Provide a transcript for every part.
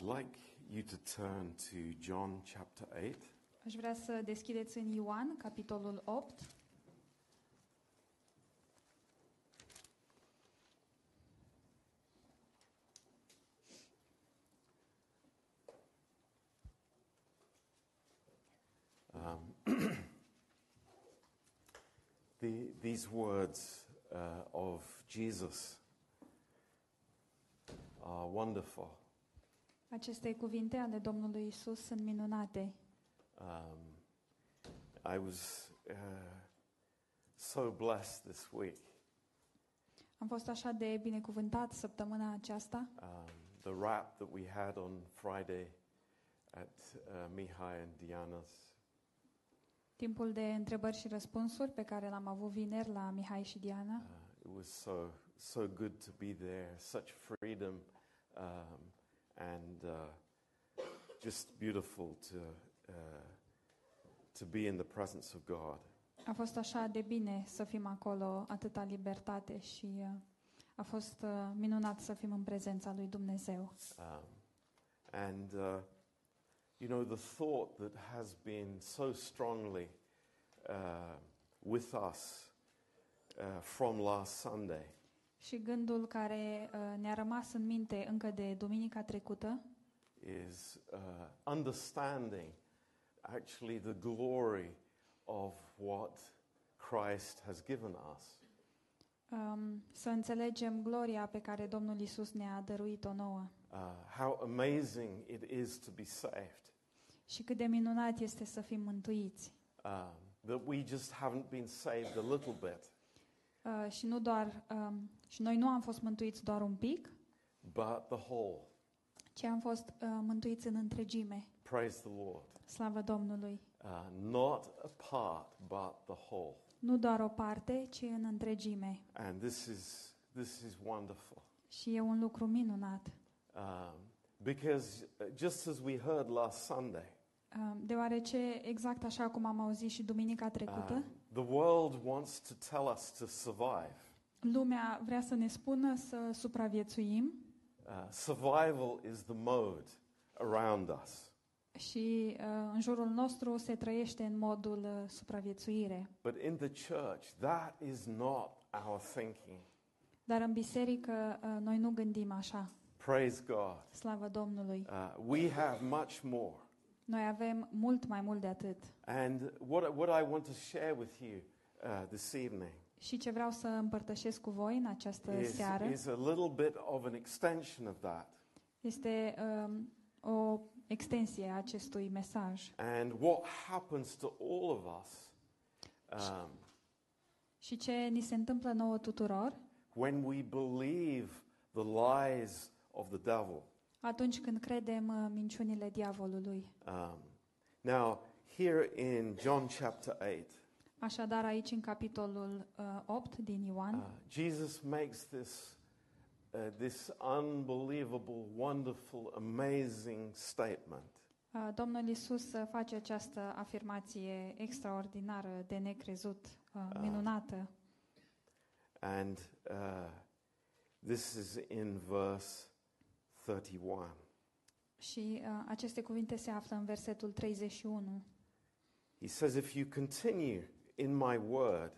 I'd like you to turn to John chapter 8. Aș vrea să deschideți în Ioan, capitolul 8. Um, the, these words uh, of Jesus are wonderful. Aceste cuvinte ale Domnului Isus sunt minunate. Um, I was uh, so blessed this week. Am fost așa de binecuvântat săptămâna aceasta. Um, the rap that we had on Friday at uh, Mihai and Diana's. Timpul de întrebări și răspunsuri pe care l-am avut vineri la Mihai și Diana. Uh, it was so so good to be there. Such freedom, um, and uh, just beautiful to uh, to be in the presence of God. A fost așa de bine să fim acolo, atâta libertate și uh, a fost uh, minunat să fim în prezența lui Dumnezeu. Um, and uh, you know the thought that has been so strongly uh, with us uh, from last Sunday Și gândul care uh, ne-a rămas în minte încă de duminica trecută is uh, understanding actually the glory of what Christ has given us. um, să înțelegem gloria pe care Domnul Isus ne-a dăruit-o nouă Uh, how amazing it is to be saved. și cât de minunat este să fim mântuiți. Um, that we just haven't been saved a little bit, Uh, și nu doar um, și noi nu am fost mântuiți doar un pic, but the whole. ci am fost uh, mântuiți în întregime. Praise the Lord. Slavă Domnului! Uh, not a part, but the whole. Nu doar o parte, ci în întregime. And this is this is wonderful. Și e un lucru minunat. Um, because uh, just as we heard last Sunday, Uh, Deoarece, exact așa cum am auzit și duminica trecută, uh, the world wants to tell us to survive. lumea vrea să ne spună să supraviețuim Uh, survival is the mode around us. și uh, în jurul nostru se trăiește în modul uh, supraviețuire. But in the church, that is not our thinking. Dar în biserică uh, noi nu gândim așa. Praise God. Slavă Domnului! Uh, we have much more. Noi avem mult mai mult de atât. And what, what I want to share with you uh, this evening Și ce vreau să împărtășesc cu voi în această is, seară is a little bit of an extension of that. este um, o extensie a acestui mesaj. And what happens to all of us um, Și ce ni se întâmplă nouă tuturor when we believe the lies of the devil. Atunci când credem uh, minciunile diavolului. Um, now, here in John chapter 8, Așadar, aici în capitolul uh, 8 din Ioan, uh, Jesus makes this, uh, this unbelievable, wonderful, amazing statement. uh, Domnul Isus uh, face această afirmație extraordinară de necrezut, uh, minunată. And uh, this is in verse 31. Și uh, aceste cuvinte se află în versetul 31. He says, If you continue in my word,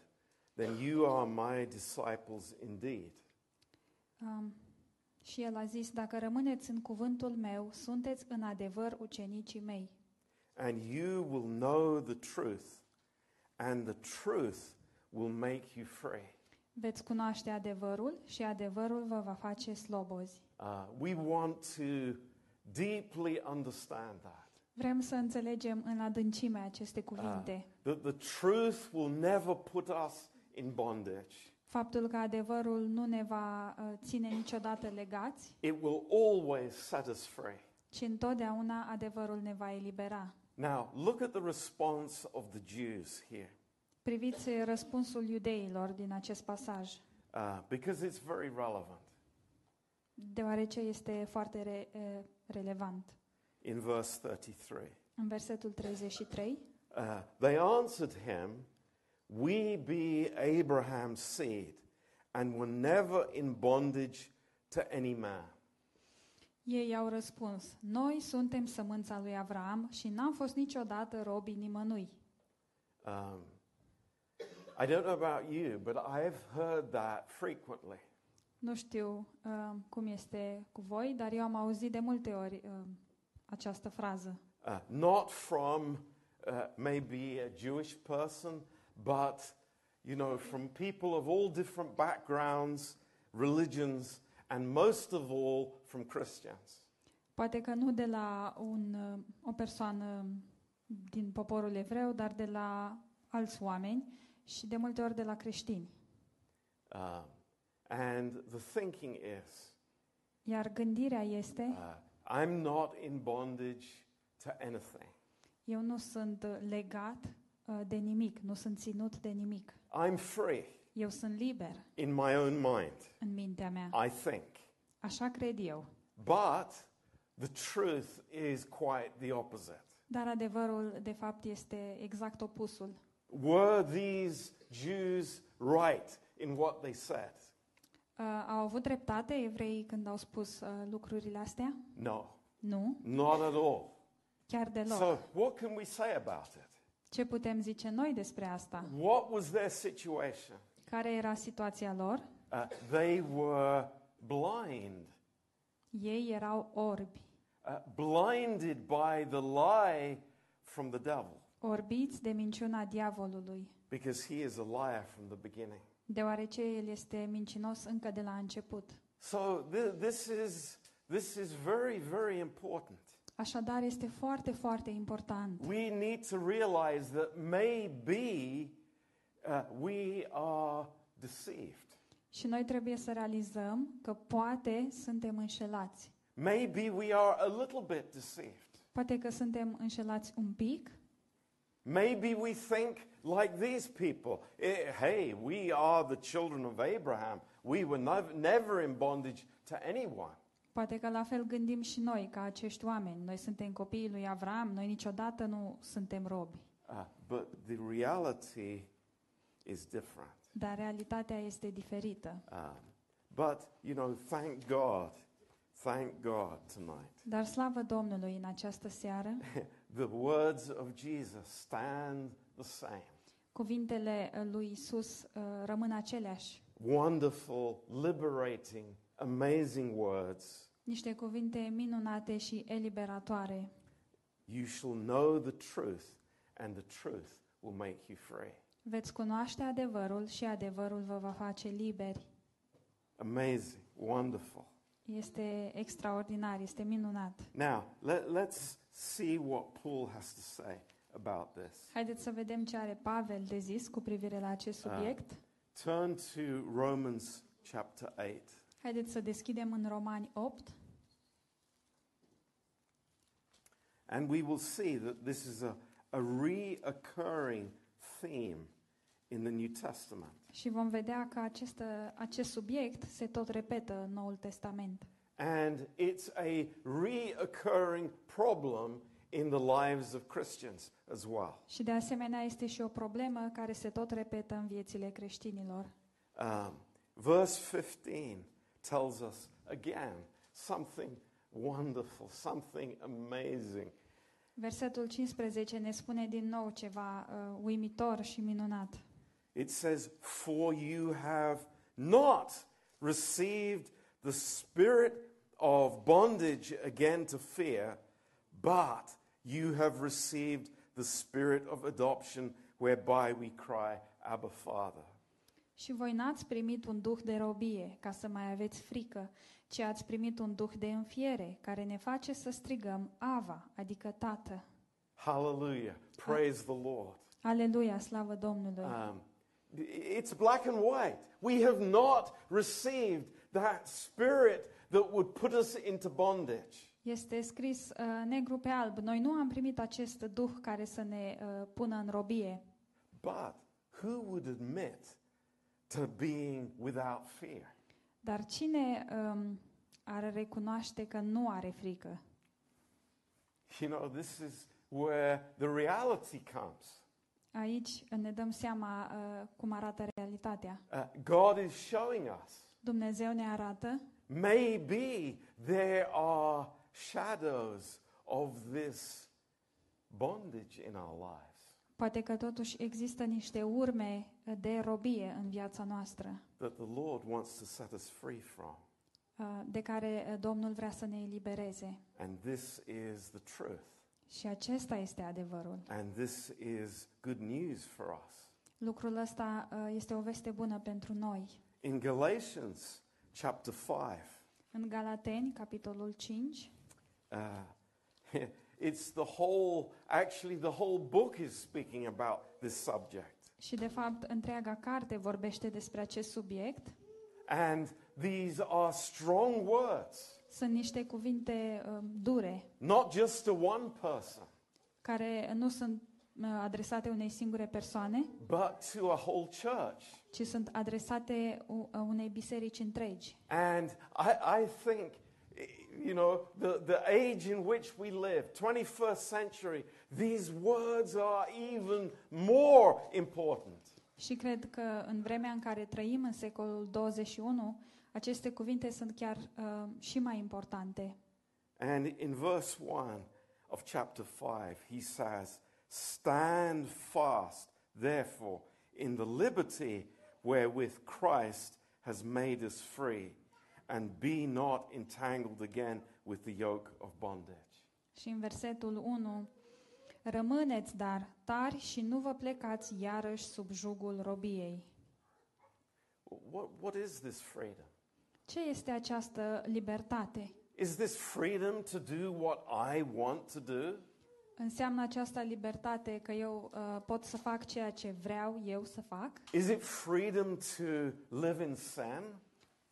then you are my disciples indeed. Um, și el a zis, dacă rămâneți în cuvântul meu, sunteți în adevăr ucenicii mei. And you will know the truth, and the truth will make you free. Veți cunoaște adevărul și adevărul vă va face slobozi. Uh, we want to deeply understand that. Vrem să înțelegem în adâncime aceste cuvinte. That the truth will never put us in bondage. Faptul că adevărul nu ne va uh, ține niciodată legați, It will always set us free. ci întotdeauna adevărul ne va elibera. Now, look at the response of the Jews here, Priviți răspunsul iudeilor din acest pasaj, uh, because it's very relevant. Deoarece este foarte re, uh, relevant. In verse 33, În versetul 33, uh, they answered him, We be Abraham's seed, and were never in bondage to any man. Ei au răspuns, noi suntem sămânța lui Avram și n-am fost niciodată robii nimănui. Um, I don't know about you, but I've heard that frequently. Nu știu uh, cum este cu voi, dar eu am auzit de multe ori uh, această frază. Uh, not from uh, maybe a Jewish person, but you know, from people of all different backgrounds, religions, and most of all from Christians. Poate că nu de la un, uh, o persoană din poporul evreu, dar de la alți oameni și de multe ori de la creștini. Um, and the thinking is, Iar gândirea este, uh, I'm not in bondage to anything. eu nu sunt uh, legat uh, de nimic, nu sunt ținut de nimic. I'm free Eu sunt liber in my own mind, în mintea mea. I think. Așa cred eu. But the truth is quite the opposite. Dar adevărul, de fapt, este exact opusul. Were these Jews right in what they said? Uh, au avut dreptate evreii când au spus uh, lucrurile astea? No, Nu, not at all. chiar deloc. So, what can we say about it? Ce putem zice noi despre asta? What was their situation? Care era situația lor? Uh, they were blind, Ei erau orbi, uh, blinded by the lie from the devil, orbiți de minciuna diavolului, because he is a liar from the beginning. Deoarece el este mincinos încă de la început. So, th- this is this is very, very important. Așadar, este foarte, foarte important. We need to realize that maybe uh, we are deceived. Și noi trebuie să realizăm că poate suntem înșelați. Maybe we are a little bit deceived. Poate că suntem înșelați un pic, Maybe we think like these people Eh, hey, we are the children of Abraham. We were nev- never in bondage to anyone. poate că la fel gândim și noi ca acești oameni. Noi suntem copiii lui Avram, noi niciodată nu suntem robi. Uh, but the reality is different. Dar realitatea este diferită. Um, but, you know, thank God. Thank God tonight. Dar slavă Domnului în această seară, the words of Jesus stand the same. cuvintele uh, lui Isus uh, rămân aceleași. Wonderful, liberating, amazing words. Niște cuvinte minunate și eliberatoare. You shall know the truth, and the truth will make you free. Veți cunoaște adevărul și adevărul vă va face liberi. Amazing, wonderful. Este extraordinar, este minunat. Now, let, let's see what Paul has to say about this. Haideți să vedem ce are Pavel de zis cu privire la acest subiect. Turn to Romans chapter 8. Haideți să deschidem în Romani 8 And we will see that this is a, a reoccurring theme in the New Testament. Și vom vedea că acest, acest subiect se tot repetă în Noul Testament. And it's a reoccurring problem in the lives of Christians as well. Și de asemenea este și o problemă care se tot repetă în viețile creștinilor. Um, verse 15 tells us again something wonderful, something amazing. Versetul 15 ne spune din nou ceva uh, uimitor și minunat. It says, For you have not received the spirit of bondage again to fear, but you have received the spirit of adoption, whereby we cry, Abba, Father. Și voi n-ați primit un duh de robie, ca să mai aveți frică, ci ați primit un duh de înfiere, care ne face să strigăm Ava, adică Tată. Hallelujah. Praise the Lord. Aleluia, slavă Domnului! Um, it's black and white. We have not received that spirit that would put us into bondage. Este scris uh, negru pe alb. Noi nu am primit acest duh care să ne uh, pună în robie. But who would admit to being without fear? Dar cine um, ar recunoaște că nu are frică? You know, this is where the reality comes. Aici ne dăm seama uh, cum arată realitatea. Uh, God is showing us Dumnezeu ne arată maybe there are shadows of this bondage in our lives. Poate că totuși există niște urme de robie în viața noastră, that the Lord wants to set us free from. uh, de care uh, Domnul vrea să ne elibereze. And this is the truth. Și acesta este adevărul. And this is good news for us. Lucrul ăsta uh, este o veste bună pentru noi. In Galatians chapter 5, În Galateni, capitolul 5, uh, it's the whole, actually, the whole book is speaking about this subject. și de fapt întreaga carte vorbește despre acest subiect. And these are strong words, Sunt niște cuvinte uh, dure, not just to one person, care nu sunt uh, adresate unei singure persoane, but to a whole church. ci sunt adresate u- uh, unei biserici întregi. And I, I think, you know, the, the age in which we live, 21st century, these words are even more important. Și cred că în vremea în care trăim, în secolul 21, aceste cuvinte sunt chiar uh, și mai importante. And in verse 1 of chapter 5, he says, Stand fast, therefore, in the liberty wherewith Christ has made us free, and be not entangled again with the yoke of bondage. Și în versetul 1, Rămâneți, dar, tari și nu vă plecați iarăși sub jugul robiei. What, what is this freedom? Ce este această libertate? Is this freedom to do what I want to do? Înseamnă această libertate că eu uh, pot să fac ceea ce vreau eu să fac? Is it freedom to live in sin?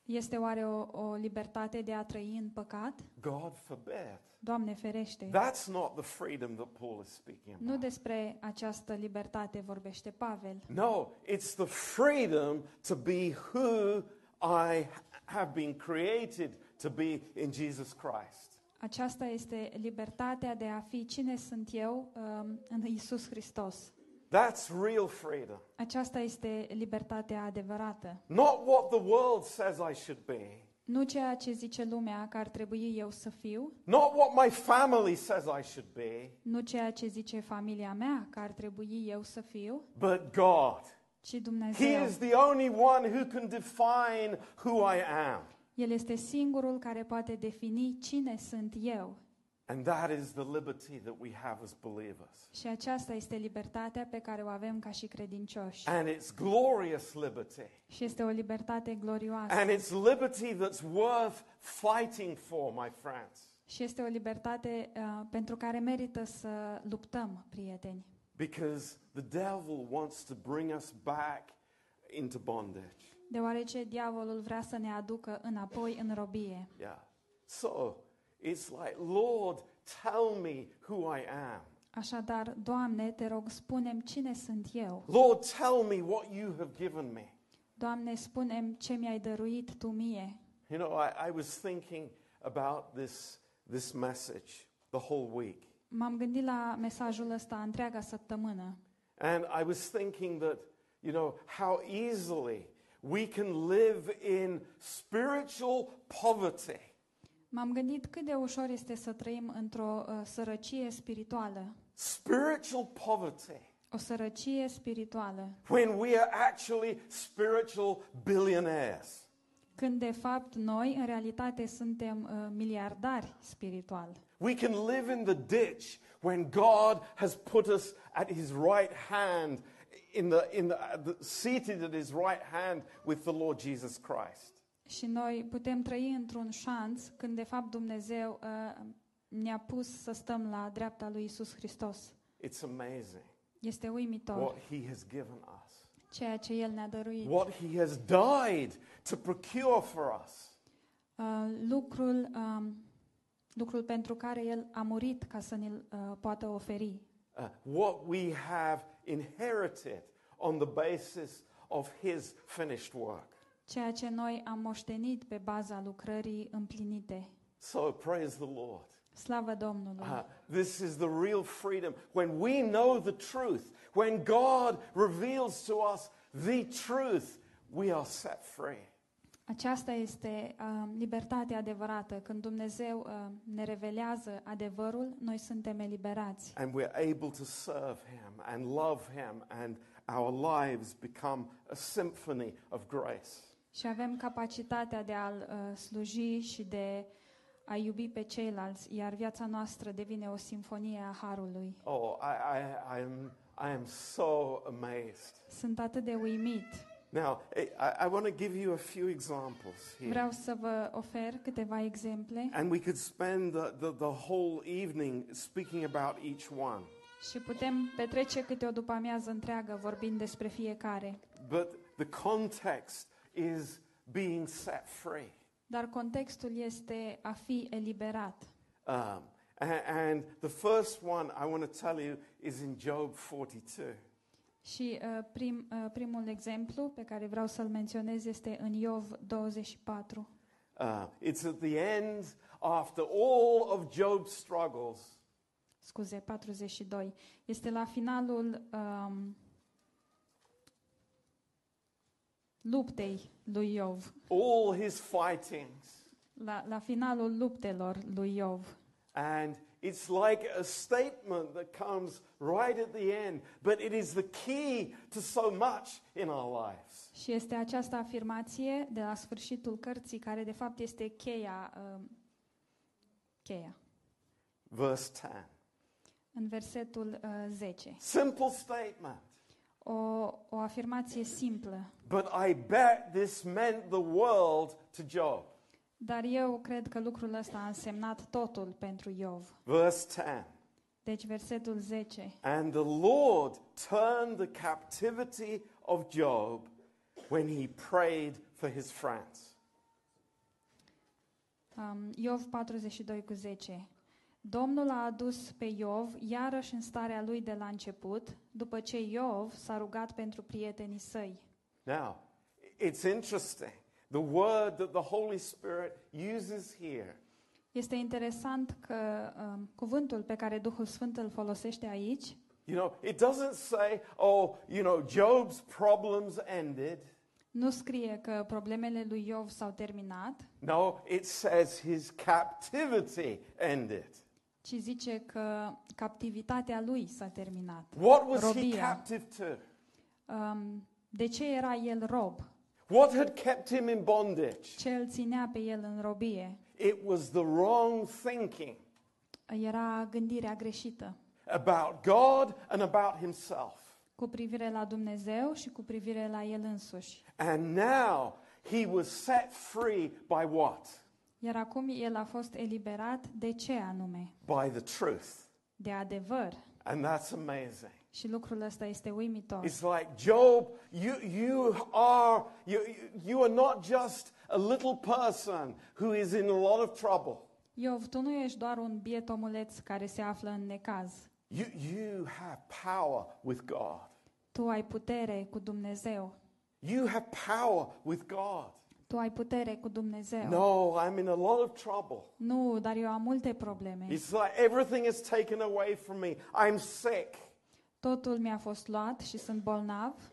Este oare o, o libertate de a trăi în păcat? God forbid. Doamne ferește! That's not the freedom that Paul is speaking Nu about. despre această libertate vorbește Pavel, No, it's the freedom to be who I have been created to be in Jesus Christ. Aceasta este libertatea de a fi cine sunt eu um, în Isus Hristos. That's real freedom. Aceasta este libertatea adevărată. Not what the world says I should be. Nu ceea ce zice lumea că ar trebui eu să fiu, Not what my family says I should be, nu ceea ce zice familia mea că ar trebui eu să fiu, but God. Ci He Dumnezeu. is the only one who can define who I am. El este singurul care poate defini cine sunt eu. And that is the liberty that we have as believers. Și aceasta este libertatea pe care o avem ca și credincioși. And it's glorious liberty. Și este o libertate glorioasă. And it's liberty that's worth fighting for, my friends. Și este o libertate uh, pentru care merită să luptăm, prieteni. Because the devil wants to bring us back into bondage. Deoarece diavolul vrea să ne aducă înapoi în robie. Yeah. So it's like, Lord, tell me who I am. Așadar, Doamne, te rog, spunem cine sunt eu. Lord, tell me what you have given me. Doamne, spunem ce mi-ai dăruit Tu mie. You know, I, I was thinking about this, this message the whole week. M-am gândit la mesajul ăsta întreaga săptămână And I was thinking that, you know, how easily we can live in spiritual poverty. M-am gândit cât de ușor este să trăim într-o uh, sărăcie spirituală. Spiritual poverty. O sărăcie spirituală. When we are actually spiritual billionaires. Când de fapt noi în realitate suntem uh, miliardari spirituali. We can live in the ditch when God has put us at his right hand, in the, in the, the, seated at his right hand with the Lord Jesus Christ. Și noi putem trăi într-un șanț când de fapt Dumnezeu uh, ne-a pus să stăm la dreapta lui Isus Hristos. It's amazing Este uimitor what he has given us, ceea ce El ne-a dăruit. what he has died to procure for us. Uh, lucrul, um, lucrul pentru care El a murit ca să ne-l uh, poată oferi. Uh, what we have inherited on the basis of his finished work. Ceea ce noi am moștenit pe baza lucrării împlinite. So praise the Lord. Slavă Domnului! Uh, this is the real freedom. When we know the truth, when God reveals to us the truth, we are set free. Aceasta este uh, libertatea adevărată. Când Dumnezeu uh, ne revelează adevărul, noi suntem eliberați. and we're able to serve Him and love Him, and our lives become a symphony of grace. Și avem capacitatea de a-L uh, sluji și de a iubi pe ceilalți, iar viața noastră devine o simfonie a Harului. Oh, I, I, I, am, I am so amazed. Sunt atât de uimit. Now, I, I want to give you a few examples here. Vreau să vă ofer câteva exemple And we could spend the, the, the whole evening speaking about each one. și putem petrece câte o după amiază întreagă vorbind despre fiecare. But the context is being set free. Dar contextul este a fi eliberat. Um, a- and the first one I want to tell you is in Job 42. Și uh, prim, uh, primul exemplu pe care vreau să-l menționez este în Iov 24. Uh, it's at the end, after all of Job's struggles, Scuze, 42. Este la finalul um, luptei lui Iov. all his fightings. La, la finalul luptelor lui Iov. And it's like a statement that comes right at the end, but it is the key to so much in our lives. Și este această afirmație de la sfârșitul cărții care de fapt este cheia, um, cheia Verse 10. în versetul uh, 10. Simple statement. O, o afirmație simplă, But I bet this meant the world to Job. Dar eu cred că lucrul ăsta a însemnat totul pentru Iov. Verse 10. Deci versetul 10. And the Lord turned the captivity of Job when he prayed for his friends. Um, Iov 42 cu 10. Domnul a adus pe Iov iarăși în starea lui de la început, după ce Iov s-a rugat pentru prietenii săi. Now, it's interesting. The word that the Holy Spirit uses here Este interesant că um, cuvântul pe care Duhul Sfânt îl folosește aici You know, it doesn't say, oh, you know, Job's problems ended. nu scrie că problemele lui Iov s-au terminat, No, it says his captivity ended. ci zice că captivitatea lui s-a terminat. What was he Robia. captive to? Um, de ce era el rob? What had kept him in bondage? Ce îl ținea pe el în robie? It was the wrong thinking Era gândirea greșită about God and about himself. cu privire la Dumnezeu și cu privire la el însuși. And now he was set free by what? Iar acum el a fost eliberat de ce anume? By the truth. De adevăr. And that's amazing. Și lucrul ăsta este uimitor. It's like, Job, you, you, are, you, you are not just a little person who is in a lot of trouble. Iov, tu nu ești doar un biet omuleț care se află în necaz. You, you have power with God. Tu ai putere cu Dumnezeu. You have power with God. Tu ai putere cu Dumnezeu. No, I'm in a lot of trouble. Nu, dar eu am multe probleme. It's like everything is taken away from me. I'm sick. Totul mi-a fost luat și sunt bolnav.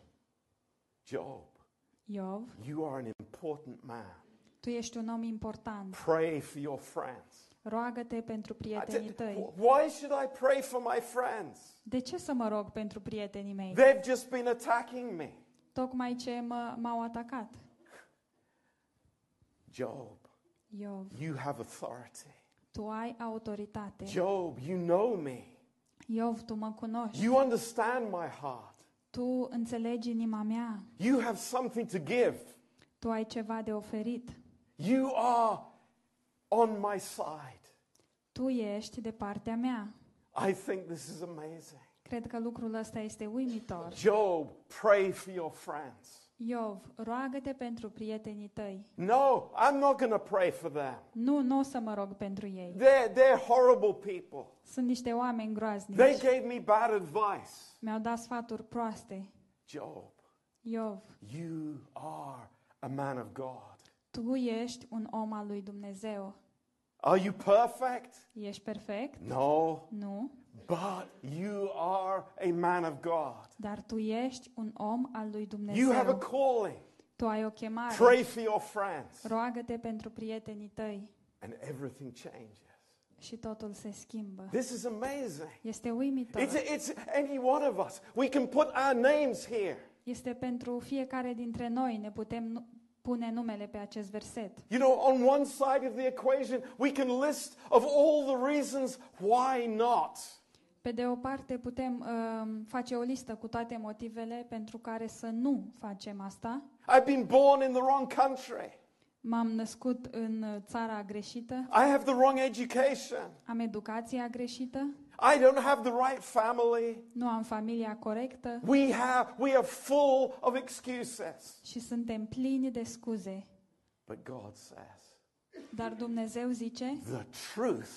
Job, Iov, you are an important man. tu ești un om important. Pray for your friends. Roagă-te pentru I prietenii did- tăi. why should I pray for my friends? De ce să mă rog pentru prietenii mei? They've just been attacking me. Tocmai ce mă, m-au atacat. Job, Iov, you have authority. tu ai autoritate. Job, you know me. Iov, tu mă cunoști. You understand my heart. Tu înțelegi inima mea. You have something to give. Tu ai ceva de oferit. You are on my side. Tu ești de partea mea. I think this is amazing. Cred că lucrul ăsta este uimitor. Job, pray for your friends. Iov, roagă-te pentru prietenii tăi. No, I'm not going to pray for them. Nu, nu o să mă rog pentru ei. They're, they're horrible people. Sunt niște oameni They groaznici. gave me bad advice. Mi-au dat sfaturi proaste. Job, Iov, you are a man of God. tu ești un om al lui Dumnezeu. Are you perfect? Ești perfect? No, Nu. But you are a man of God. Dar tu ești un om al lui You have a calling. Tu ai o chemare. Pray for your friends. Roagă-te pentru prietenii tăi And everything changes. și totul se schimbă. This is amazing. Este uimitor. It's, it's any one of us. We can put our names here. Este pentru fiecare dintre noi, ne putem pune numele pe acest verset. You know, on one side of the equation, we can list of all the reasons why not. Pe de o parte putem um, face o listă cu toate motivele pentru care să nu facem asta. I've been born in the wrong country. M-am născut în uh, țara greșită, I have the wrong education. am educația greșită, I don't have the right family. nu am familia corectă We have we are full of excuses. și suntem plini de scuze. But God says, Dar Dumnezeu zice, the truth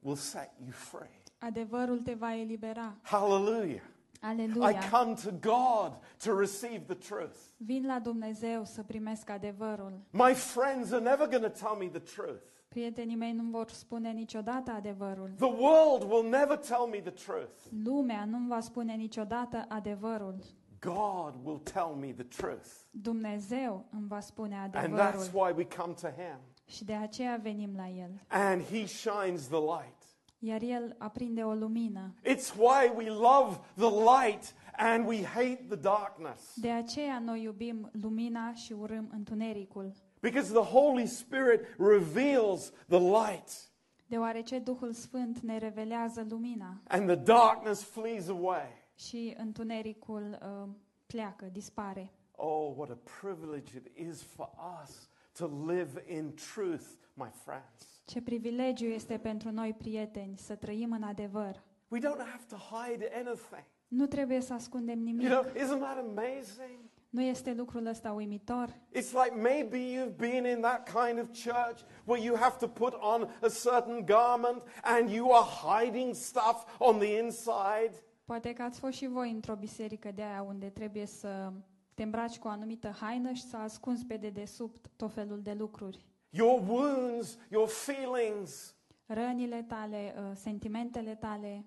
will set you free. Adevărul te va elibera. Hallelujah. I Aleluia! come to God to receive the truth. Vin la Dumnezeu să primesc adevărul. My friends are never going to tell me the truth. Prietenii mei nu vor spune niciodată adevărul. The world will never tell me the truth. Lumea nu va spune niciodată adevărul. God will tell me the truth. Dumnezeu îmi va spune And adevărul. that's why we come to Him. Și de aceea venim la El. And He shines the light. Iar El aprinde o lumină. It's why we love the light and we hate the darkness. De aceea noi iubim lumina și urâm întunericul. Because the Holy Spirit reveals the light Deoarece Duhul Sfânt ne revelează lumina and the darkness flees away. și întunericul uh, pleacă, dispare. Oh, what a privilege it is for us to live in truth, my friends. Ce privilegiu este pentru noi, prieteni, să trăim în adevăr. We don't have to hide anything. Nu trebuie să ascundem You nimic. know, isn't that amazing? Nu este lucrul ăsta uimitor? It's like maybe you've been in that kind of church where you have to put on a certain garment and you are hiding stuff on the inside. Poate că ați fost și voi într-o biserică de aia unde trebuie să te îmbraci cu o anumită haină și să ascunzi pe dedesubt tot felul de lucruri. Your wounds, your feelings. Rănile tale, uh, sentimentele tale,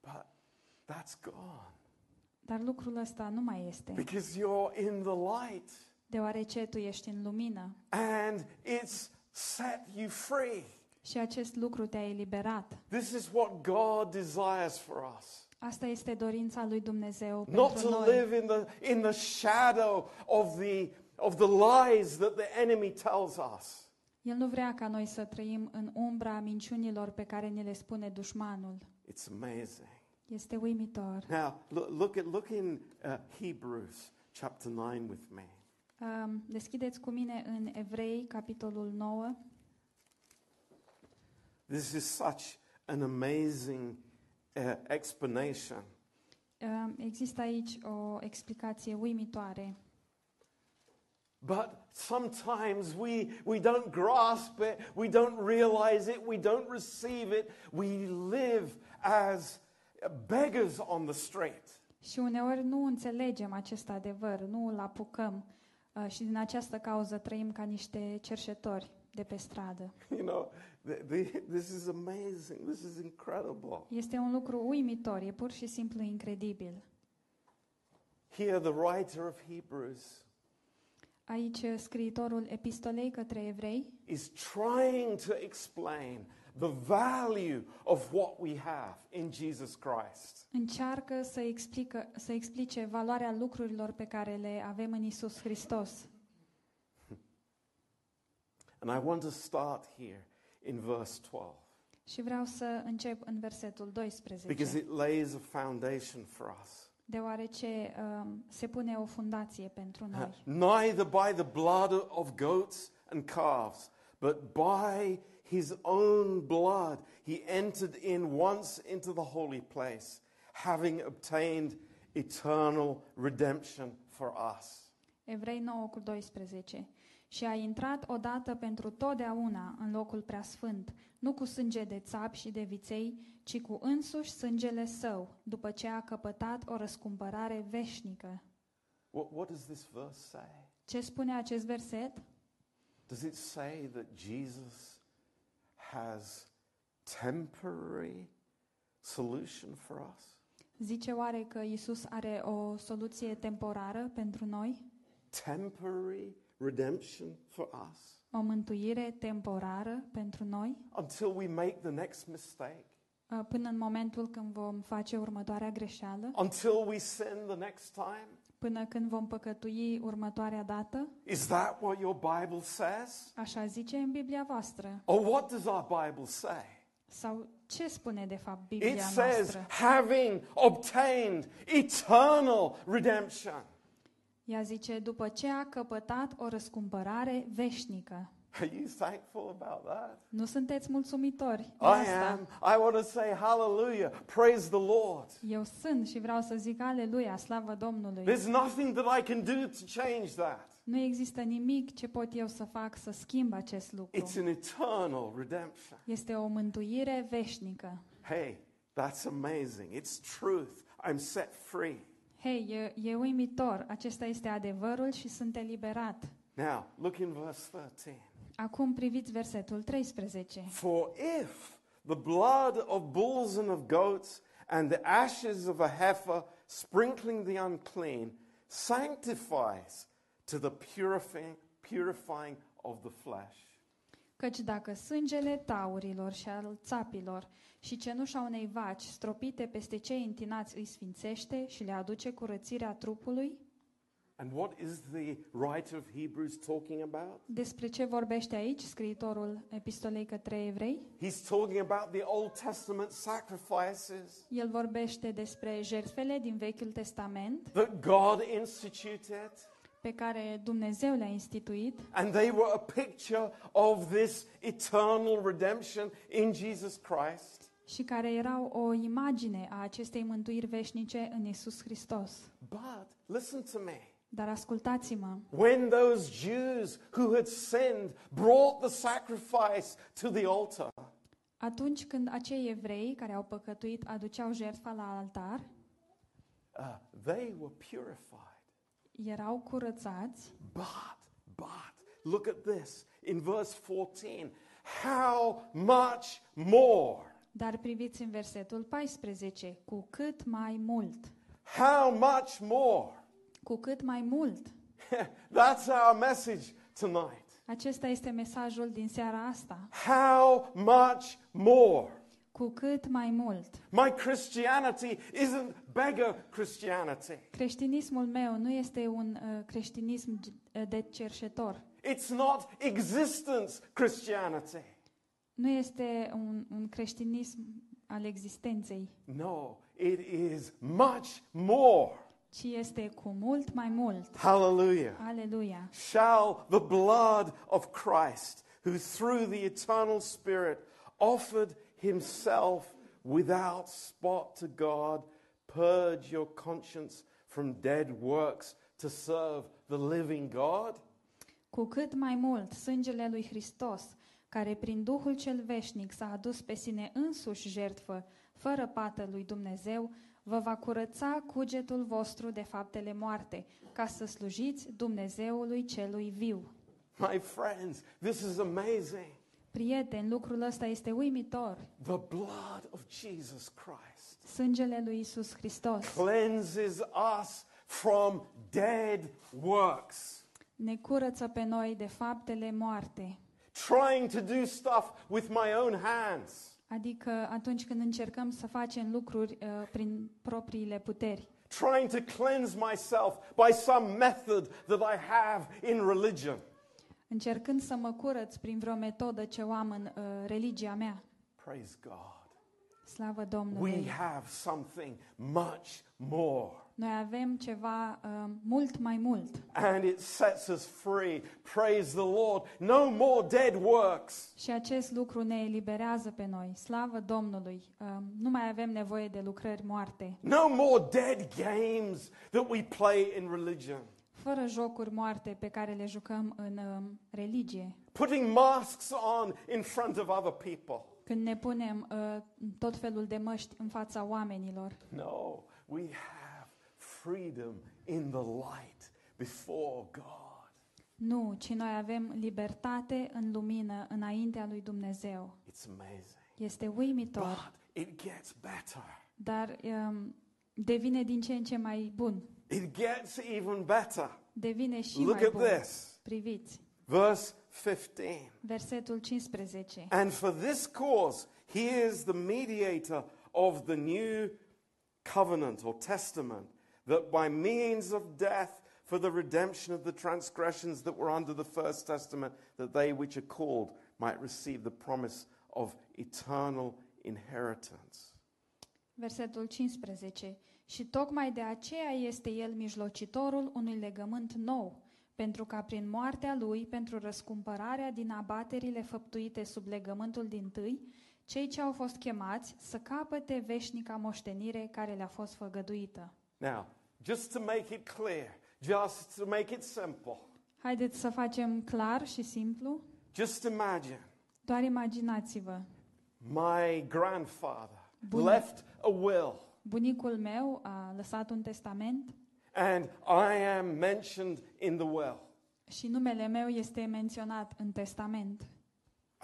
But that's gone dar lucrul ăsta nu mai este, because you're in the light deoarece tu ești în lumină and it's set you free. și acest lucru te-a eliberat. This is what God desires for us. Asta este dorința lui Dumnezeu Not pentru to noi. live in the, in the shadow of the, of the lies that the enemy tells us. El nu vrea ca noi să trăim în umbra minciunilor pe care ne le spune dușmanul. It's amazing. Este uimitor. Now, look, look, at, look in uh, Hebrews chapter 9 with me. Um, deschideți cu mine în Evrei, capitolul 9. This is such an amazing uh, explanation. Um, există aici o explicație uimitoare. But sometimes we, we don't grasp it, we don't realize it, we don't receive it. We live as beggars on the street. Și uneori nu înțelegem acest adevăr, nu îl apucăm uh, și din această cauză trăim ca niște cerșetori de pe stradă. You know, th- th- this is amazing. This is incredible. Este un lucru uimitor, e pur și simplu incredibil. Here, the writer of Hebrews Aici scriitorul epistolei către evrei is trying to explain the value of what we have in Jesus Christ. încearcă să, explică, să explice valoarea lucrurilor pe care le avem în Isus Hristos. And I want to start here in verse 12 Și vreau să încep în versetul because 12, it lays a foundation for us. Deoarece um, se pune o fundație pentru noi. Neither by the blood of goats and calves, but by his own blood he entered in once into the holy place, having obtained eternal redemption for us. Evrei 9 cu 12. Și a intrat odată pentru totdeauna în locul preasfânt, nu cu sânge de țap și de viței, ci cu însuși sângele său, după ce a căpătat o răscumpărare veșnică. What, what does this verse say? Ce spune acest verset? Does it say that Jesus has temporary solution for us? Zice oare că Isus are o soluție temporară pentru noi? temporary redemption for us O mântuire temporară pentru noi, until we make the next mistake, uh, până în momentul când vom face următoarea greșeală, until we sin the next time? până când vom păcătui următoarea dată? Is that what your Bible says? Așa zice în Biblia voastră. Or what does our Bible say? Sau ce spune de fapt It Biblia says, noastră? having obtained eternal redemption. Ea zice, după ce a căpătat o răscumpărare veșnică. Are you thankful about that? Nu sunteți mulțumitori de I asta? am. I want to say hallelujah. Praise the Lord. Eu sunt și vreau să zic aleluia, slavă Domnului. There's nothing that I can do to change that. Nu există nimic ce pot eu să fac să schimb acest lucru. It's an eternal redemption. Este o mântuire veșnică. Hey, that's amazing. It's truth. I'm set free. Hei, e, e uimitor, acesta este adevărul și sunt eliberat. Now, look in verse 13. Acum priviți versetul 13. For if the blood of bulls and of goats and the ashes of a heifer sprinkling the unclean sanctifies to the purifying, purifying of the flesh, Căci dacă sângele taurilor și al țapilor și cenușa unei vaci stropite peste cei întinați îi sfințește și le aduce curățirea trupului, and what is the writer of Hebrews talking about? despre ce vorbește aici scriitorul epistolei către evrei? He's talking about the Old Testament sacrifices El vorbește despre jertfele din Vechiul Testament that God instituted, pe care Dumnezeu le-a instituit and they were a picture of this eternal redemption in Jesus Christ. Și care erau o imagine a acestei mântuiri veșnice în Isus Hristos. But listen to me. Dar ascultați-mă, When those Jews who had sinned brought the sacrifice to the altar, atunci când acei evrei care au păcătuit aduceau jertfa la altar, uh, they were purified. erau curățați, But, but, look at this in verse 14. How much more? Dar priviți în versetul 14, cu cât mai mult, How much more? cu cât mai mult. That's our message tonight. Acesta este mesajul din seara asta. How much more? Cu cât mai mult. My Christianity isn't beggar Christianity. Creștinismul meu nu este un uh, creștinism g- de cerșetor. It's not existence Christianity. Nu este un, un creștinism al existenței, No, it is much more. ci este cu mult mai mult. Hallelujah. Aleluia! Shall the blood of Christ, who through the eternal Spirit offered himself without spot to God, purge your conscience from dead works to serve the living God? Cu cât mai mult sângele lui Hristos, care prin Duhul cel veșnic s-a adus pe sine însuși jertfă, fără pată lui Dumnezeu, vă va curăța cugetul vostru de faptele moarte, ca să slujiți Dumnezeului celui viu. My friends, this is amazing. Prieteni, lucrul ăsta este uimitor. The blood of Jesus Christ Sângele lui Isus Hristos cleanses us from dead works. ne curăță pe noi de faptele moarte. Trying to do stuff with my own hands. Adică atunci când încercăm să facem lucruri uh, prin propriile puteri. trying to cleanse myself by some method that I have in religion. Încercând să mă curăț prin vreo metodă ce o am în uh, religia mea. Praise God. Slavă We Domnului! have something much more. Noi avem ceva uh, mult mai mult And it sets us free. Praise the Lord. No more dead works. și acest lucru ne eliberează pe noi. Slavă Domnului! Uh, nu mai avem nevoie de lucrări moarte, No more dead games that we play in religion. fără jocuri moarte pe care le jucăm în uh, religie. Putting masks on in front of other people. Când ne punem uh, tot felul de măști în fața oamenilor. No, we have freedom in the light before God. Nu, ci noi avem libertate în lumină înaintea lui Dumnezeu. It's amazing. Este uimitor, But it gets better. dar um, devine din ce în ce mai bun. It gets even better. devine și Look mai at bun. this. Priviți, Verse 15. versetul 15. And for this cause, he is the mediator of the new covenant or testament, that by means of death, for the redemption of the transgressions that were under the first testament, that they which are called might receive the promise of eternal inheritance. Versetul 15. Și tocmai de aceea este el mijlocitorul unui legământ nou, pentru ca prin moartea lui, pentru răscumpărarea din abaterile făptuite sub legământul din tâi, cei ce au fost chemați să capăte veșnica moștenire care le-a fost făgăduită. Now, just to make it clear, just to make it simple, Haideți să facem clar și simplu. just imagine Doar imaginați-vă. my grandfather Bun. left a will. Bunicul meu a lăsat un testament And I am mentioned in the will. și numele meu este menționat în testament.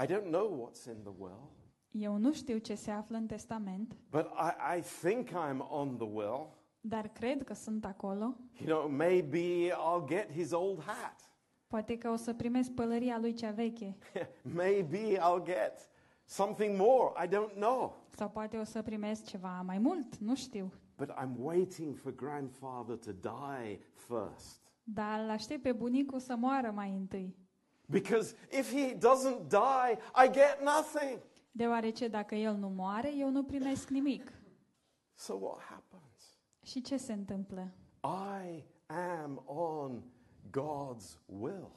I don't know what's in the will, Eu nu știu ce se află în testament, but I, I think I'm on the will. Dar cred că sunt acolo. You know, maybe I'll get his old hat. Poate că o să primesc pălăria lui cea veche. maybe I'll get something more. I don't know. Sau poate o să primesc ceva mai mult, nu știu. But I'm waiting for grandfather to die first. Dar îl aștept pe bunicul să moară mai întâi. Because if he doesn't die, I get nothing. Deoarece dacă el nu moare, eu nu primesc nimic. So what happens? Și ce se întâmplă? I am on God's will.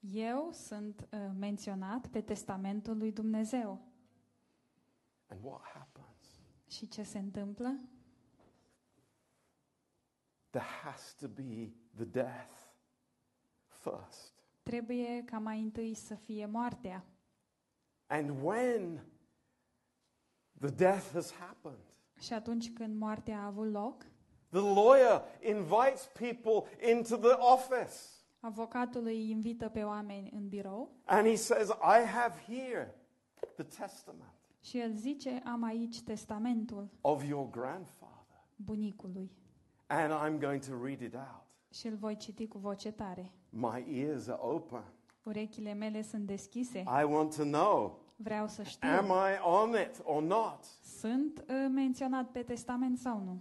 Eu sunt uh, menționat pe testamentul lui Dumnezeu. And what happens? Și ce se întâmplă? There has to be the death first. Trebuie ca mai întâi să fie moartea. And when the death has happened, Și atunci când moartea a avut loc, the lawyer invites people into the office avocatul îi invită pe oameni în birou and he says, I have here the testament și el zice, am aici testamentul of your grandfather, bunicului and I'm going to read it out. și îl voi citi cu voce tare. My ears are open. Urechile mele sunt deschise. I want to know Vreau să știu, am I on it or not? sunt uh, menționat pe testament sau nu?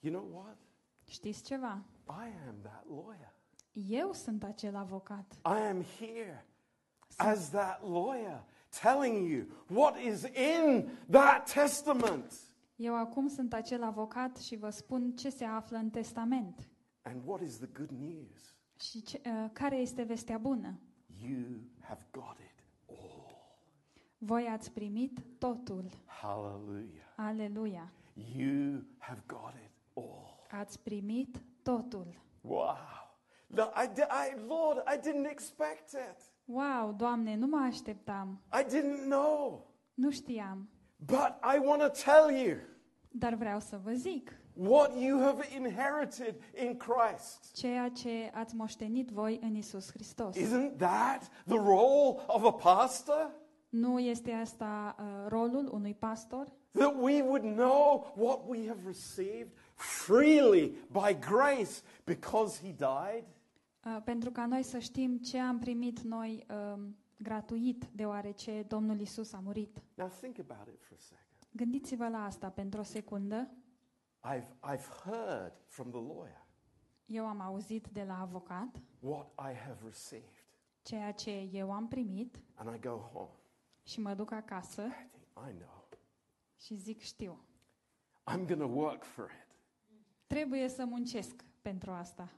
You know what? Știți ceva? I am that lawyer. Eu sunt acel avocat. I am here as that lawyer telling you what is in that testament Eu acum sunt acel avocat și vă spun ce se află în testament and what is the good news. și ce, uh, care este vestea bună. You have got it all. Voi ați primit totul. Hallelujah. Aleluia! You have got it all. Ați primit totul. Wow. No, I, di- I, Lord, I didn't expect it. Wow, Doamne, nu mă așteptam. I didn't know. Nu știam. But I want to tell you Dar vreau să vă zic, what you have inherited in Christ. ceea ce ați moștenit voi în Isus Hristos. Isn't that the role of a pastor? Nu este asta uh, rolul unui pastor? That we would know what we have received freely by grace because he died? Uh, pentru ca noi să știm ce am primit noi um, gratuit, deoarece Domnul Isus a murit. Now think about it for a second. Gândiți-vă la asta pentru o secundă. I've, I've heard from the lawyer Eu am auzit de la avocat what I have received. ceea ce eu am primit And I go home. și mă duc acasă I think, I know. și zic știu. I'm going to work for it. Trebuie să muncesc pentru asta.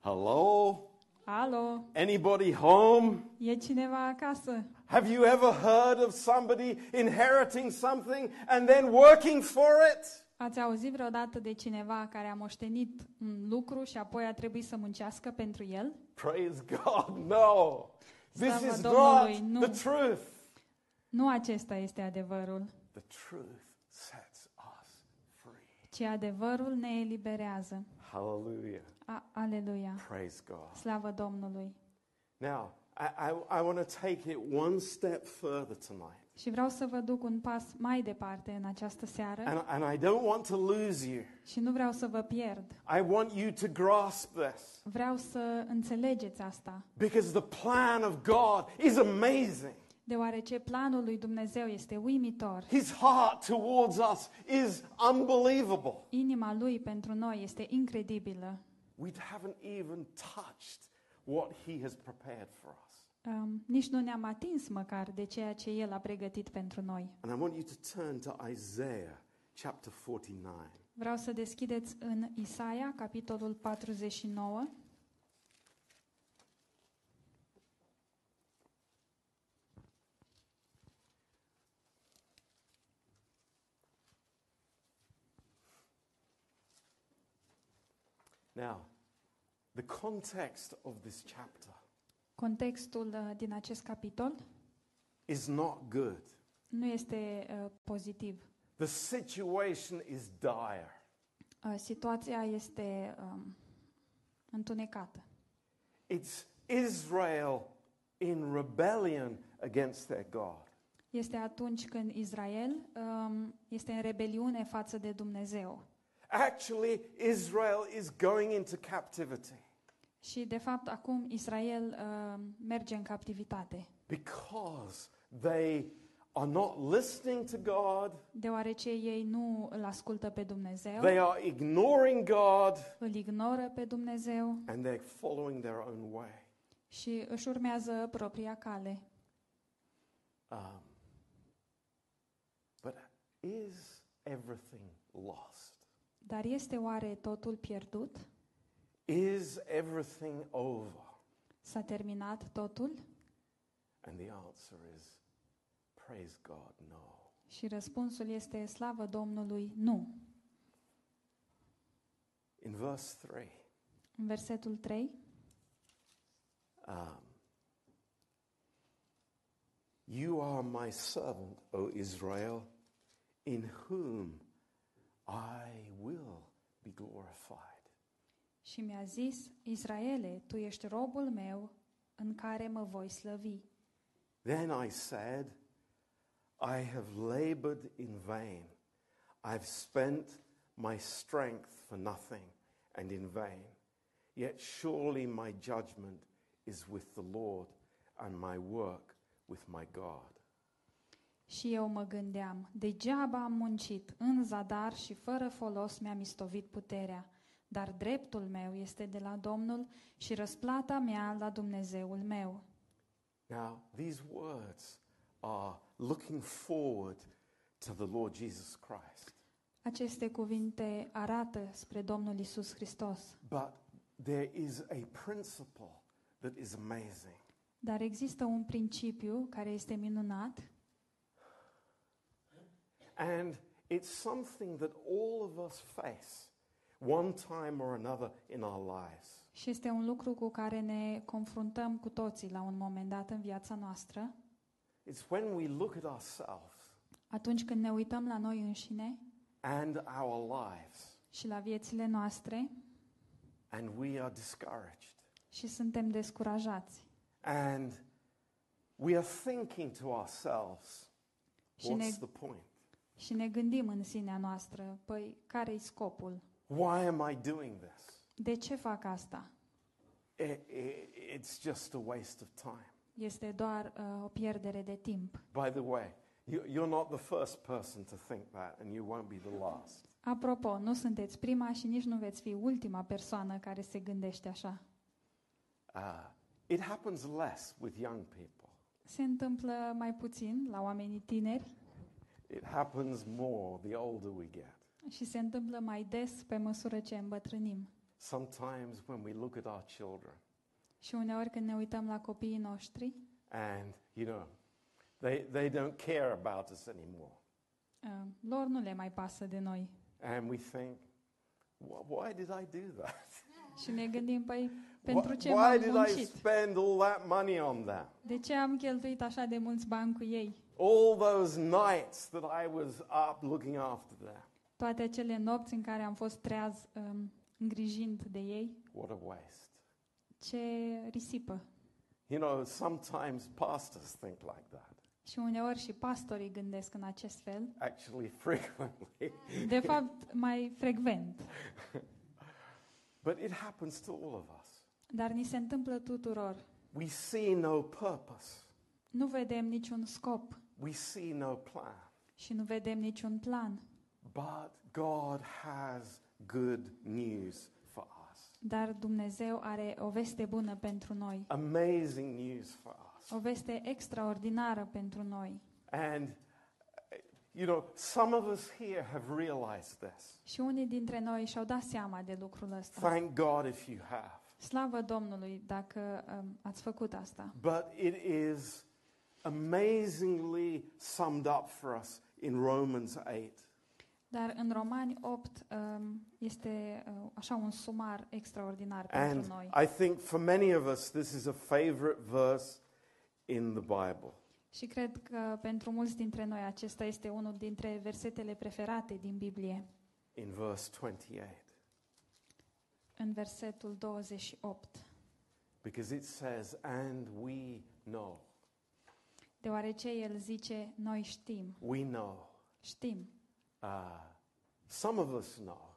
Hello? Alo, Anybody home? e cineva acasă? Have you ever heard of somebody inheriting something and then working for it? Ați auzit vreodată de cineva care a moștenit un lucru și apoi a trebuit să muncească pentru el? Praise God. No. This Slavă is Domnului, not nu. the truth. Nu acesta este adevărul, The truth sets us free. Ci adevărul ne eliberează. Hallelujah. A- aleluia! Praise God. Slavă Domnului! Now, I, I, I want to take it one step further tonight. Și vreau să vă duc un pas mai departe în această seară And, and I don't want to lose you. și nu vreau să vă pierd. I want you to grasp this. Vreau să înțelegeți asta, Because the plan of God is amazing. Deoarece planul lui Dumnezeu este uimitor. His heart towards us is unbelievable. Inima lui pentru noi este incredibilă. We haven't even touched what He has prepared for us. Um, nici nu ne-am atins măcar de ceea ce El a pregătit pentru noi. And I want you to turn to Isaiah chapter 49. Vreau să deschideți în Isaia, capitolul 49. Now, the context of this chapter Contextul uh, din acest capitol is not good. nu este uh, pozitiv. The situation is dire. Uh, situația este um, întunecată. It's Israel in rebellion against their God. Este atunci când Israel um, este în rebeliune față de Dumnezeu. Actually, Israel is going into captivity Și, de fapt, acum Israel uh, merge în captivitate, because they are not listening to God, deoarece ei nu îl ascultă pe Dumnezeu, they are ignoring God, îl ignoră pe Dumnezeu and they're following their own way. și își urmează propria cale. Um, but is everything lost? Dar este oare totul pierdut? Is everything over? S-a terminat totul? And the answer is praise God, no. Și răspunsul este slavă Domnului, nu. In verse 3, În versetul 3, um, You are my servant, O Israel, in whom I will be glorified. și mi-a zis, Israele, tu ești robul meu în care mă voi slăvi. Then I said, I have labored in vain. I've spent my strength for nothing and in vain. Yet surely my judgment is with the Lord and my work with my God. Și eu mă gândeam, degeaba am muncit, în zadar și fără folos mi-am istovit puterea, dar dreptul meu este de la Domnul și răsplata mea la Dumnezeul meu. Now, these words are looking forward to the Lord Jesus Christ. Aceste cuvinte arată spre Domnul Isus Hristos, But there is a principle that is amazing. dar există un principiu care este minunat And it's something that all of us face one time or another in our lives. și este un lucru cu care ne confruntăm cu toții la un moment dat în viața noastră, It's when we look at ourselves atunci când ne uităm la noi înșine and our lives și la viețile noastre and we are discouraged. și suntem descurajați. And we are thinking to ourselves, Și ne, what's the point? Și ne gândim în sinea noastră, păi care-i scopul? Why am I doing this? De ce fac asta? I- i- it's just a waste of time. Este doar uh, o pierdere de timp. By the way, you, you're not the first person to think that, and you won't be the last. Apropo, nu sunteți prima și nici nu veți fi ultima persoană care se gândește așa. Uh, it happens less with young people. Se întâmplă mai puțin la oamenii tineri It happens more the older we get. și se întâmplă mai des pe măsură ce îmbătrânim. Sometimes when we look at our children Și uneori când ne uităm la copiii noștri, and, you know, they, they don't care about us anymore. uh, lor nu le mai pasă de noi. And we think, "Wh- why did I do that? Și ne gândim, păi, pentru Wh- ce Why m-am did I muncit? spend all that money on that? De ce am cheltuit așa de mulți bani cu ei? All those nights that I was up looking after them. Toate acele nopți în care am fost treaz um, îngrijind de ei, What a waste. ce risipă. You know, sometimes pastors think like that. Și uneori și pastorii gândesc în acest fel, actually, frequently. de fapt mai frecvent. But it happens to all of us. Dar ni se întâmplă tuturor. We see no purpose, Nu vedem niciun scop we see no plan. și nu vedem niciun plan. But God has good news for us. Dar Dumnezeu are o veste bună pentru noi. Amazing news for us. O veste extraordinară pentru noi. And, uh, you know, some of us here have realized this. Și unii dintre noi și-au dat seama de lucrul ăsta. Thank God if you have. Slavă Domnului dacă um, ați făcut asta. But it is amazingly summed up for us in Romans 8. Dar în Romani 8 um, este uh, așa un sumar extraordinar And pentru noi. I think for many of us, this is a favorite verse in the Bible. Și cred că pentru mulți dintre noi acesta este unul dintre versetele preferate din Biblie, In verse 28, în versetul 28. because it says, And we know, Deoarece el zice, noi știm, we know. știm. Uh, some of us know,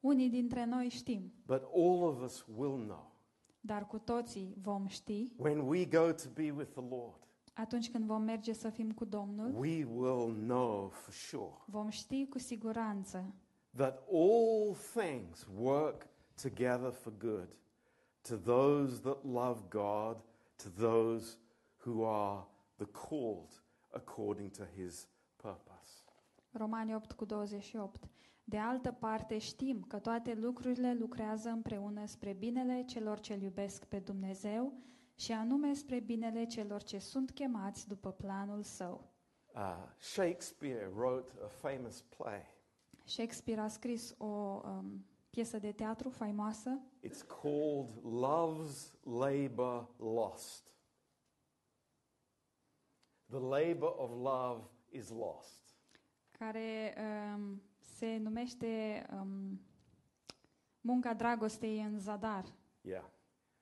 Unii dintre noi știm, but all of us will know. dar cu toții vom ști When we go to be with the Lord, atunci când vom merge să fim cu Domnul, we will know for sure vom ști cu siguranță that all things work together for good to those that love God, to those who are the called according to his purpose. Romani 8 cu 28. De altă parte știm că toate lucrurile lucrează împreună spre binele celor ce iubesc pe Dumnezeu și anume spre binele celor ce sunt chemați după planul său. Uh, Shakespeare wrote a famous play. Shakespeare a scris o um, piesă de teatru faimoasă It's called Love's Labor Lost. The labor of love is lost. care um, se numește um, Munca dragostei în zadar. Yeah.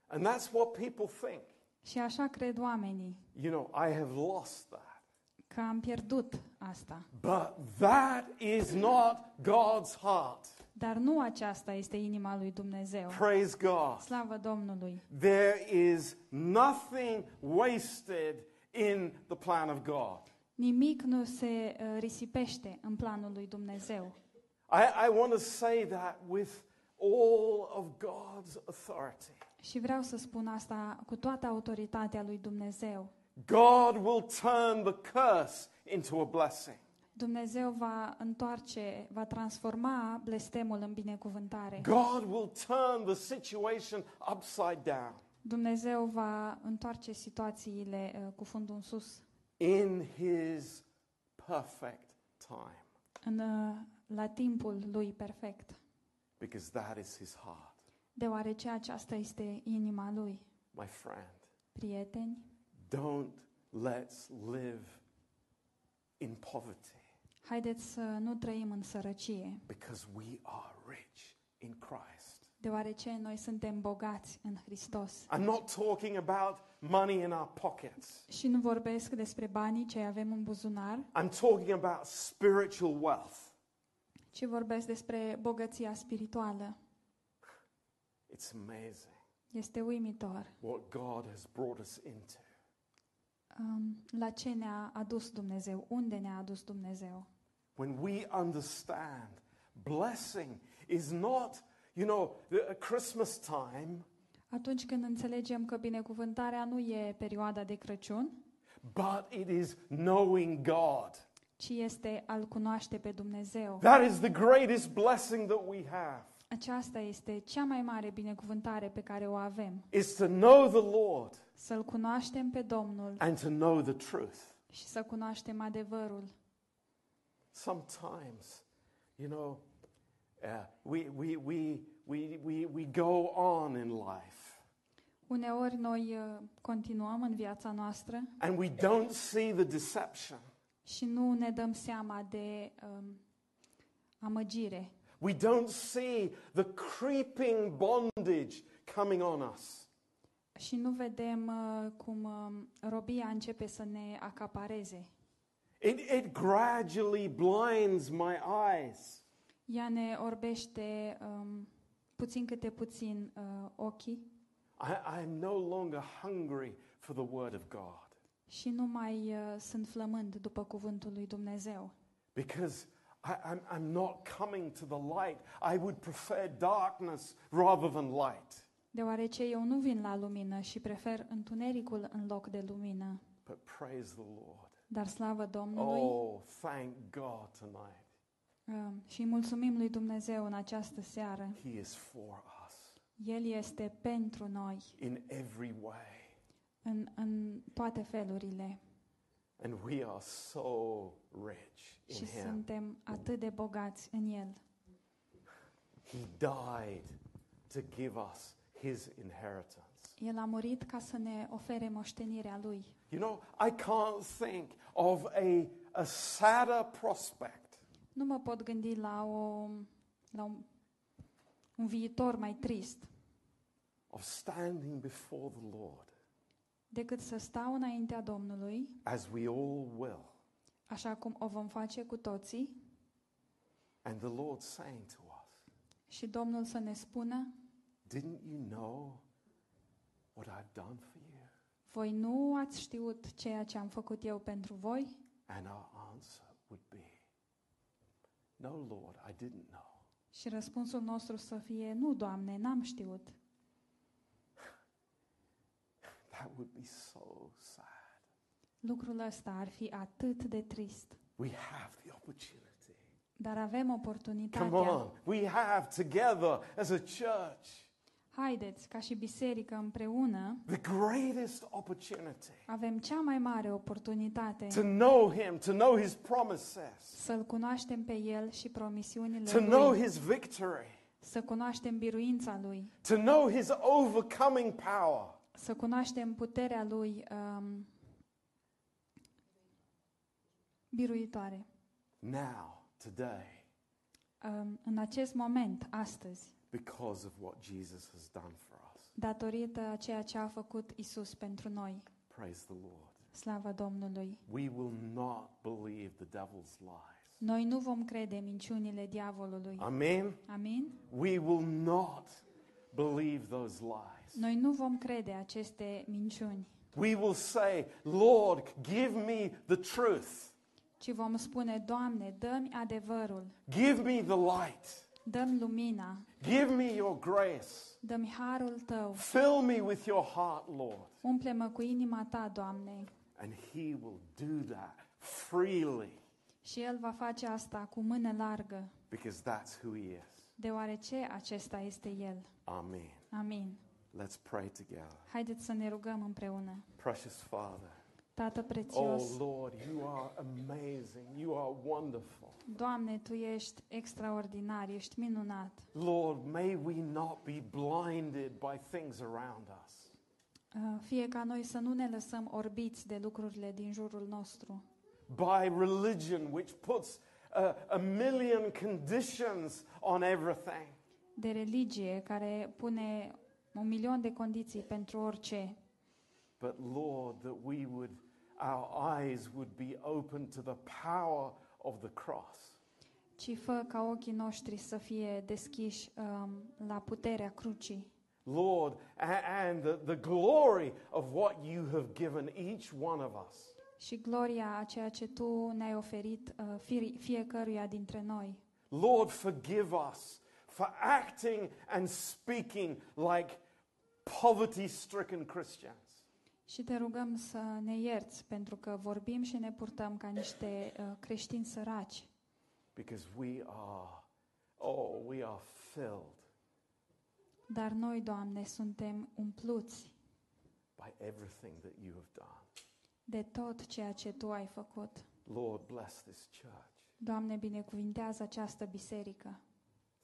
And that's what people think. Și așa cred oamenii You know, I have lost that. că am pierdut asta. But that is not God's heart. Dar nu aceasta este inima lui Dumnezeu. Praise God. Slavă Domnului! There is nothing wasted in the plan of God. Nimic nu se uh, risipește în planul lui Dumnezeu. I, I want to say that with all of God's authority. Și vreau să spun asta cu toată autoritatea lui Dumnezeu. God will turn the curse into a blessing. Dumnezeu va întoarce, va transforma blestemul în binecuvântare. God will turn the situation upside down. Dumnezeu va întoarce situațiile uh, cu fundul în sus in his perfect time în, uh, la timpul lui perfect, because that is his heart. deoarece aceasta este inima lui. My friend, Prieteni, don't let's live in poverty haideți să nu trăim în sărăcie, because we are rich in Christ. Deoarece noi suntem bogați în Hristos. I'm not talking about money in our pockets. Și nu vorbesc despre banii ce avem în buzunar, I'm talking about spiritual wealth. ci vorbesc despre bogăția spirituală. It's amazing Este uimitor what God has brought us into. um, la ce ne-a adus Dumnezeu, unde ne-a adus Dumnezeu. When we understand blessing is not, you know, the, at Christmas time, Atunci când înțelegem că binecuvântarea nu e perioada de Crăciun, but it is knowing God. ci este al cunoaște pe Dumnezeu. That is the greatest blessing that we have. Aceasta este cea mai mare binecuvântare pe care o avem. Is to know the Lord Să-L cunoaștem pe Domnul and to know the truth. și să cunoaștem adevărul. Sometimes, you know, uh, we, we, we, we, we, we go on in life Uneori noi uh, continuăm în viața noastră and we don't see the deception. și nu ne dăm seama de um, amăgire. We don't see the creeping bondage coming on us. Și nu vedem uh, cum uh, robia începe să ne acapareze. It, it gradually blinds my eyes. Ea ne orbește um, puțin câte puțin uh, ochii I, I am no longer hungry for the Word of God și nu mai uh, sunt flămând după cuvântul lui Dumnezeu. because I, I'm, I'm not coming to the light. I would prefer darkness rather than light. Deoarece eu nu vin la lumină și prefer întunericul în loc de lumină. But praise the Lord. Dar slavă Domnului Oh, thank God tonight. Uh, și mulțumim lui Dumnezeu în această seară. He is for us El este pentru noi in every way. în, în toate felurile And we are so rich in și Him. suntem atât de bogați în El. He died to give us His inheritance. El a murit ca să ne ofere moștenirea Lui. You know, I can't think of a, a sadder prospect Nu mă pot gândi la, o, la un, un viitor mai trist of standing before the Lord, decât să stau înaintea Domnului, as we all will, așa cum o vom face cu toții, and the Lord saying to us, și Domnul să ne spună, Didn't you know what I've done for you? voi nu ați știut ceea ce am făcut eu pentru voi? And our answer would be, No, Lord, I didn't know. Și răspunsul nostru să fie, nu, Doamne, n-am știut. That would be so sad. Lucrul ăsta ar fi atât de trist. We have the opportunity. Dar avem Come oportunitatea. on. We have together as a church Haideți, ca și biserică împreună, the greatest opportunity avem cea mai mare oportunitate to know Him, to know His promises, să-L cunoaștem pe El și promisiunile to know Lui, His victory, să cunoaștem biruința Lui, to know His overcoming power. să cunoaștem puterea Lui um, biruitoare. Now, today, Um, în acest moment, astăzi, because of what Jesus has done for us. datorită a ceea ce a făcut Isus pentru noi. Praise the Lord. Slavă Domnului! We will not believe the devil's lies. Noi nu vom crede minciunile diavolului. Amen. Amin? We will not believe those lies. Noi nu vom crede aceste minciuni, We will say, Lord, give me the truth. ci vom spune, Doamne, dă-mi adevărul, Give me the light. Dă-mi lumina, Give me your grace. dă-mi harul Tău, Fill me with your heart, Lord. umple-mă cu inima Ta, Doamne. And He will do that freely Și El va face asta cu mână largă, because that's who He is. deoarece acesta este El. Amen. Amin. Let's pray together. Haideți să ne rugăm împreună. Precious Father. Tată Oh, prețios, Lord, you are amazing. You are wonderful. Doamne, Tu ești extraordinar, ești minunat. Lord, may we not be blinded by things around us. Uh, Fie ca noi să nu ne lăsăm orbiți de lucrurile din jurul nostru, by religion, which puts a, a million conditions on everything. de religie care pune un milion de condiții pentru orice, But Lord, that we would, our eyes would be open to the power of the cross. ci fă ca ochii noștri să fie deschiși um, la puterea crucii Lord, and the, the glory of what you have given each one of us. și gloria a ceea ce Tu ne-ai oferit uh, fie- fiecăruia dintre noi. Lord, forgive us for acting and speaking like poverty stricken Christians. Și te rugăm să ne ierți pentru că vorbim și ne purtăm ca niște uh, creștini săraci, Because we are, oh, we are filled dar noi, Doamne, suntem umpluți by everything that you have done. de tot ceea ce Tu ai făcut. Lord, bless this church. Doamne, binecuvintează această biserică.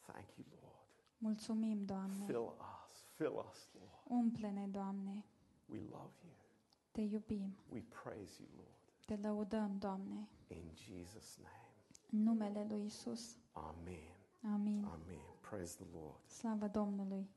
Thank you, Lord. Mulțumim, Doamne. Fill us, fill us, Lord. Umple-ne, Doamne. We love you. Te iubim. We praise you, Lord. Te lăudăm, Doamne. In Jesus' name. În numele Lui Isus. Amen. Amin. Amen. Praise the Lord. Slavă Domnului.